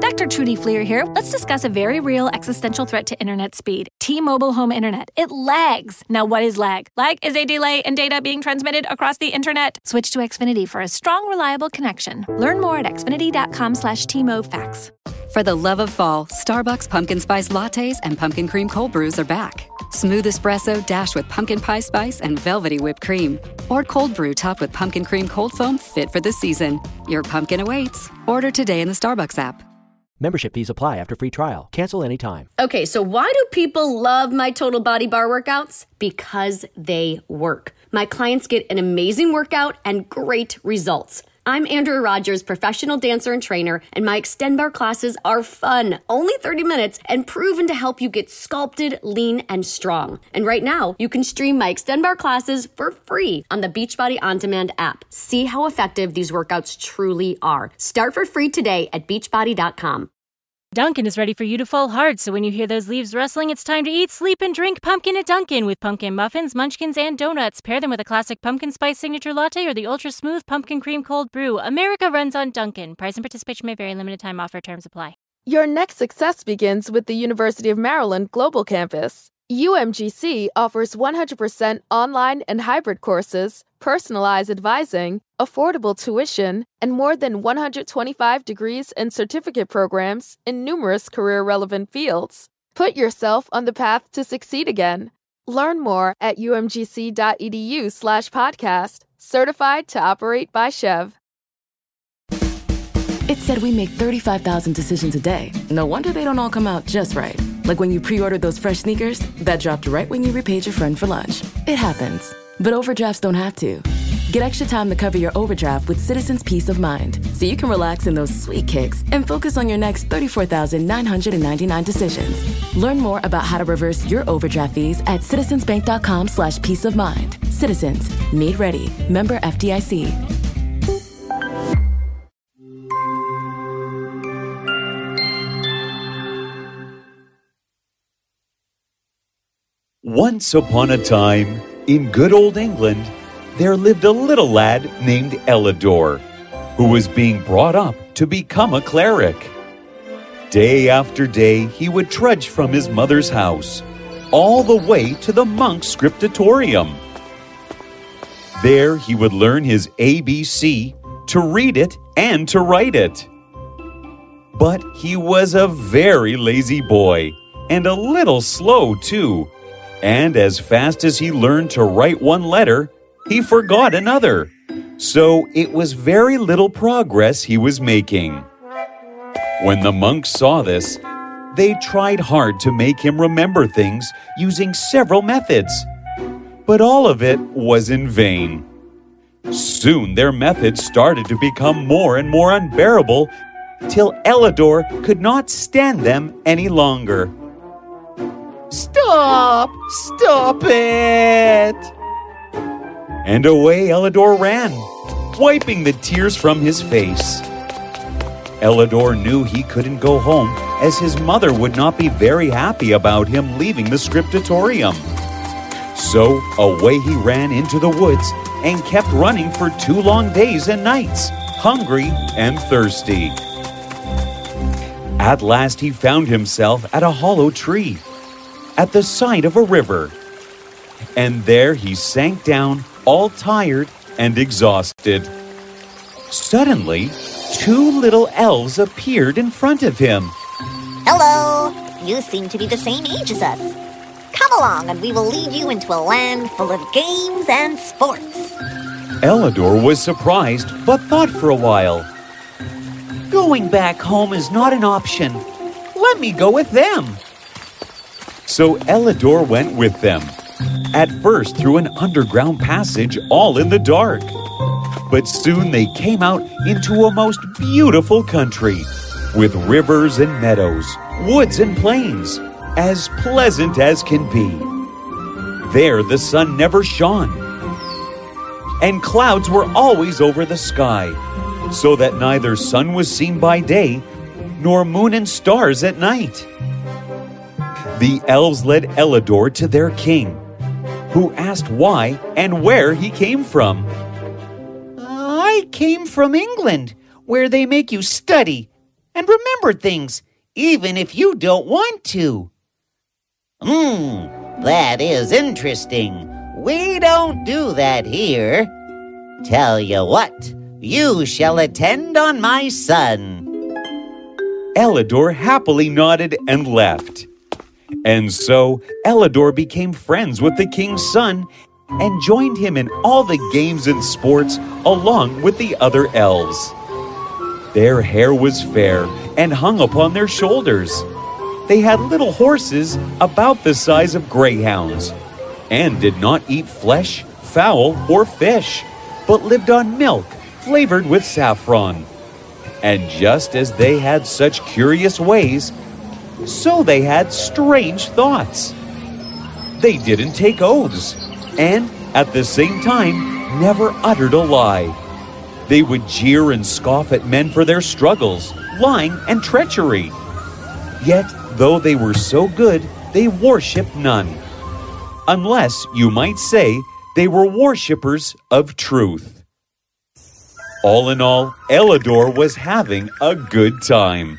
Dr. Trudy Fleer here. Let's discuss a very real existential threat to internet speed T Mobile Home Internet. It lags. Now, what is lag? Lag is a delay in data being transmitted across the internet. Switch to Xfinity for a strong, reliable connection. Learn more at xfinity.com slash facts. For the love of fall, Starbucks pumpkin spice lattes and pumpkin cream cold brews are back. Smooth espresso dashed with pumpkin pie spice and velvety whipped cream. Or cold brew topped with pumpkin cream cold foam fit for the season. Your pumpkin awaits. Order today in the Starbucks app. Membership fees apply after free trial. Cancel anytime. Okay, so why do people love my total body bar workouts? Because they work. My clients get an amazing workout and great results. I'm Andrea Rogers, professional dancer and trainer, and my Xtend Barre classes are fun, only 30 minutes, and proven to help you get sculpted, lean, and strong. And right now, you can stream my Xtend Barre classes for free on the Beachbody On Demand app. See how effective these workouts truly are. Start for free today at beachbody.com. Dunkin' is ready for you to fall hard, so when you hear those leaves rustling, it's time to eat, sleep, and drink pumpkin at Dunkin' with pumpkin muffins, munchkins, and donuts. Pair them with a classic pumpkin spice signature latte or the ultra smooth pumpkin cream cold brew. America runs on Dunkin'. Price and participation may vary. Limited time offer. Terms apply. Your next success begins with the University of Maryland Global Campus. UMGC offers 100% online and hybrid courses, personalized advising, affordable tuition, and more than 125 degrees and certificate programs in numerous career relevant fields. Put yourself on the path to succeed again. Learn more at umgc.edu/slash podcast, certified to operate by SCHEV. It said we make 35,000 decisions a day. No wonder they don't all come out just right. Like when you pre ordered those fresh sneakers that dropped right when you repaid your friend for lunch. It happens. But overdrafts don't have to. Get extra time to cover your overdraft with Citizens Peace of Mind so you can relax in those sweet kicks and focus on your next 34,999 decisions. Learn more about how to reverse your overdraft fees at citizensbank.com slash peace of mind. Citizens, made ready. Member FDIC. Once upon a time, in good old England, there lived a little lad named Elidor, who was being brought up to become a cleric. Day after day, he would trudge from his mother's house all the way to the monk's scriptorium. There, he would learn his ABC, to read it and to write it. But he was a very lazy boy, and a little slow, too and as fast as he learned to write one letter, he forgot another. So it was very little progress he was making. When the monks saw this, they tried hard to make him remember things using several methods. But all of it was in vain. Soon their methods started to become more and more unbearable till Elidor could not stand them any longer. Stop! Stop it! And away Elidor ran, wiping the tears from his face. Elidor knew he couldn't go home as his mother would not be very happy about him leaving the scriptorium. So away he ran into the woods and kept running for two long days and nights, hungry and thirsty. At last he found himself at a hollow tree at the side of a river. And there he sank down, all tired and exhausted. Suddenly, two little elves appeared in front of him. Hello! You seem to be the same age as us. Come along, and we will lead you into a land full of games and sports. Elidor was surprised, but thought for a while. Going back home is not an option. Let me go with them. So Elidor went with them, at first through an underground passage all in the dark. But soon they came out into a most beautiful country, with rivers and meadows, woods and plains, as pleasant as can be. There the sun never shone, and clouds were always over the sky, so that neither sun was seen by day, nor moon and stars at night. The elves led Elidor to their king, who asked why and where he came from. I came from England, where they make you study, and remember things, even if you don't want to. Hmm, that is interesting. We don't do that here. Tell you what, you shall attend on my son. Elidor happily nodded and left. And so Elidor became friends with the king's son and joined him in all the games and sports along with the other elves. Their hair was fair and hung upon their shoulders. They had little horses about the size of greyhounds and did not eat flesh, fowl, or fish, but lived on milk flavored with saffron. And just as they had such curious ways, so they had strange thoughts. They didn't take oaths, and at the same time, never uttered a lie. They would jeer and scoff at men for their struggles, lying, and treachery. Yet, though they were so good, they worshipped none. Unless, you might say, they were worshippers of truth. All in all, Elidor was having a good time.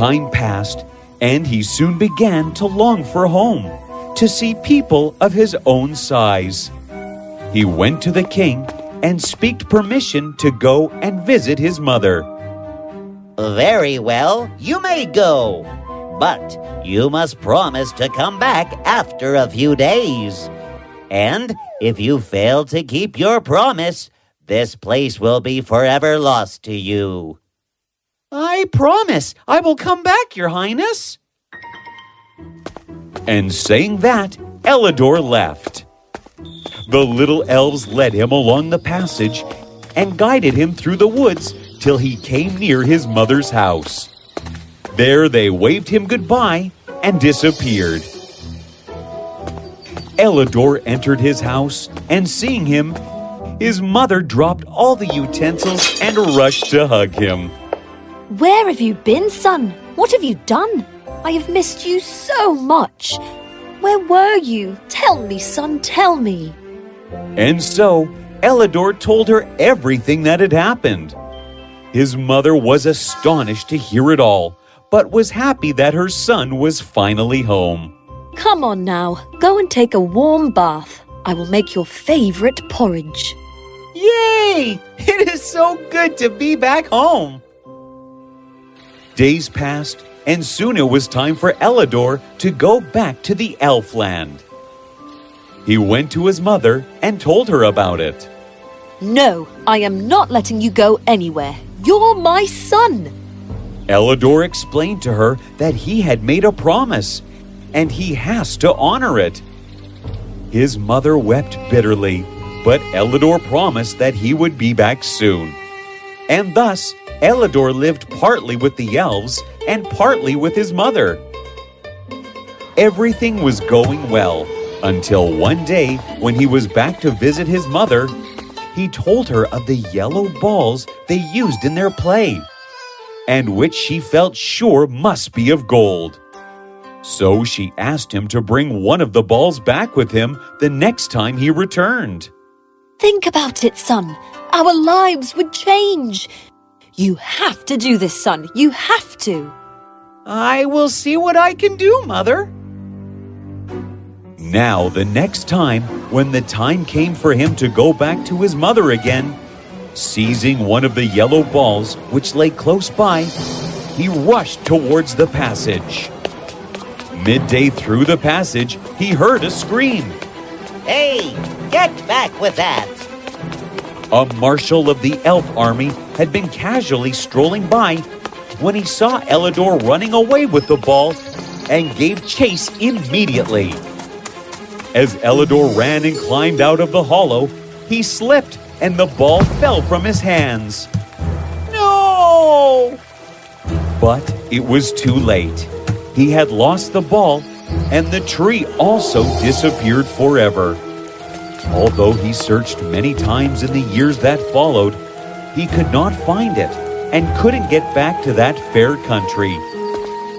Time passed, and he soon began to long for home, to see people of his own size. He went to the king and speaked permission to go and visit his mother. Very well, you may go. But you must promise to come back after a few days. And if you fail to keep your promise, this place will be forever lost to you. I promise I will come back, Your Highness. And saying that, Elidor left. The little elves led him along the passage and guided him through the woods till he came near his mother's house. There they waved him goodbye and disappeared. Elidor entered his house, and seeing him, his mother dropped all the utensils and rushed to hug him. Where have you been, son? What have you done? I have missed you so much. Where were you? Tell me, son, tell me. And so, Elidor told her everything that had happened. His mother was astonished to hear it all, but was happy that her son was finally home. Come on now, go and take a warm bath. I will make your favorite porridge. Yay! It is so good to be back home. Days passed, and soon it was time for Elidor to go back to the Elfland. He went to his mother and told her about it. No, I am not letting you go anywhere. You're my son. Elidor explained to her that he had made a promise, and he has to honor it. His mother wept bitterly, but Elidor promised that he would be back soon. And thus, Elidor lived partly with the elves and partly with his mother. Everything was going well until one day when he was back to visit his mother, he told her of the yellow balls they used in their play, and which she felt sure must be of gold. So she asked him to bring one of the balls back with him the next time he returned. Think about it, son. Our lives would change. You have to do this, son. You have to. I will see what I can do, Mother. Now, the next time, when the time came for him to go back to his mother again, seizing one of the yellow balls which lay close by, he rushed towards the passage. Midday through the passage, he heard a scream. Hey, get back with that! A marshal of the elf army had been casually strolling by when he saw Elidor running away with the ball and gave chase immediately. As Elidor ran and climbed out of the hollow, he slipped and the ball fell from his hands. No! But it was too late. He had lost the ball, and the tree also disappeared forever. Although he searched many times in the years that followed, he could not find it and couldn't get back to that fair country.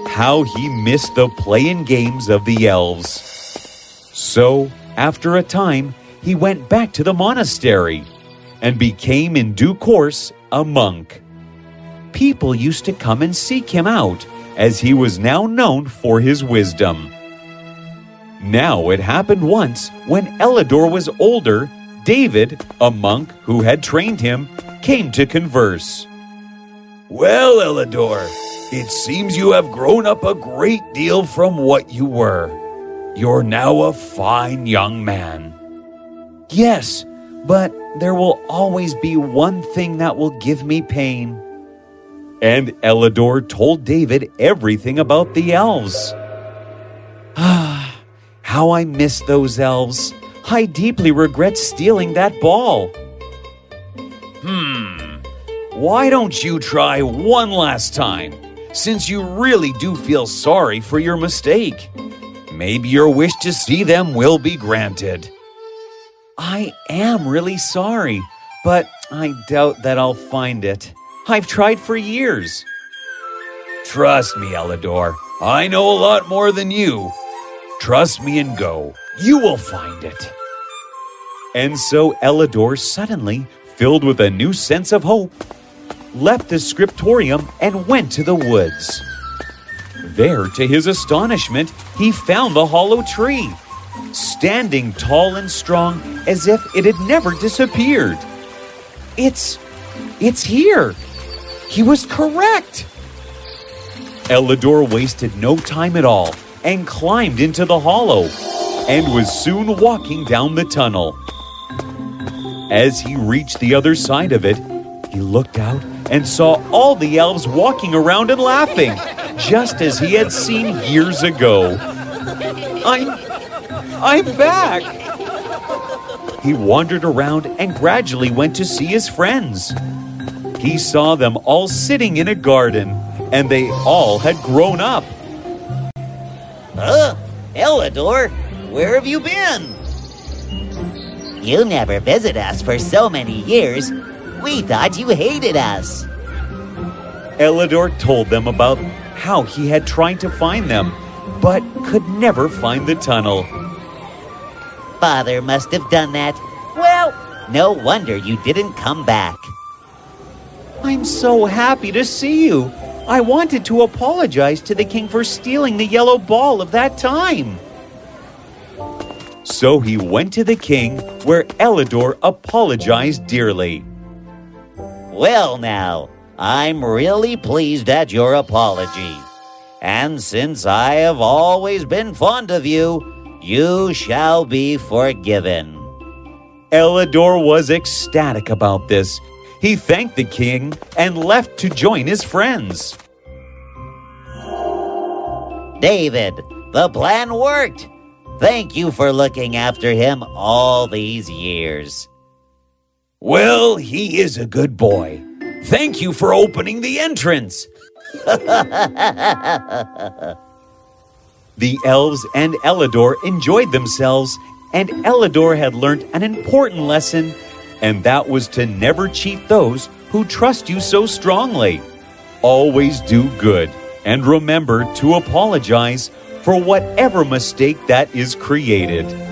How he missed the play and games of the elves. So, after a time, he went back to the monastery and became in due course a monk. people used to come and seek him out, as he was now known for his wisdom. Now it happened once when Elidor was older, David, a monk who had trained him, came to converse. Well, Elidor, it seems you have grown up a great deal from what you were. You're now a fine young man. Yes, but there will always be one thing that will give me pain. And Elidor told David everything about the elves. Ah, how I miss those elves. I deeply regret stealing that ball. Hmm. Why don't you try one last time, since you really do feel sorry for your mistake? Maybe your wish to see them will be granted. I am really sorry, but I doubt that I'll find it. I've tried for years. Trust me, Elidor. I know a lot more than you. Trust me and go. You will find it. And so Elidor suddenly, filled with a new sense of hope, left the scriptorium and went to the woods. There, to his astonishment, he found the hollow tree, standing tall and strong as if it had never disappeared. It's. it's here! He was correct! Elidor wasted no time at all and climbed into the hollow and was soon walking down the tunnel. As he reached the other side of it, he looked out and saw all the elves walking around and laughing, just as he had seen years ago. I'm. I'm back! He wandered around and gradually went to see his friends. He saw them all sitting in a garden, and they all had grown up. Huh? Elidor, where have you been? You never visit us for so many years. We thought you hated us. Elidor told them about how he had tried to find them, but could never find the tunnel. Father must have done that. Well, no wonder you didn't come back. I'm so happy to see you. I wanted to apologize to the king for stealing the yellow ball of that time. So he went to the king, where Elidor apologized dearly. Well, now, I'm really pleased at your apology. And since I have always been fond of you, you shall be forgiven. Elidor was ecstatic about this. He thanked the king and left to join his friends. David, the plan worked. Thank you for looking after him all these years. Well, he is a good boy. Thank you for opening the entrance. the elves and Elidor enjoyed themselves, and Elidor had learned an important lesson, and that was to never cheat those who trust you so strongly. Always do good, and remember to apologize for whatever mistake that is created.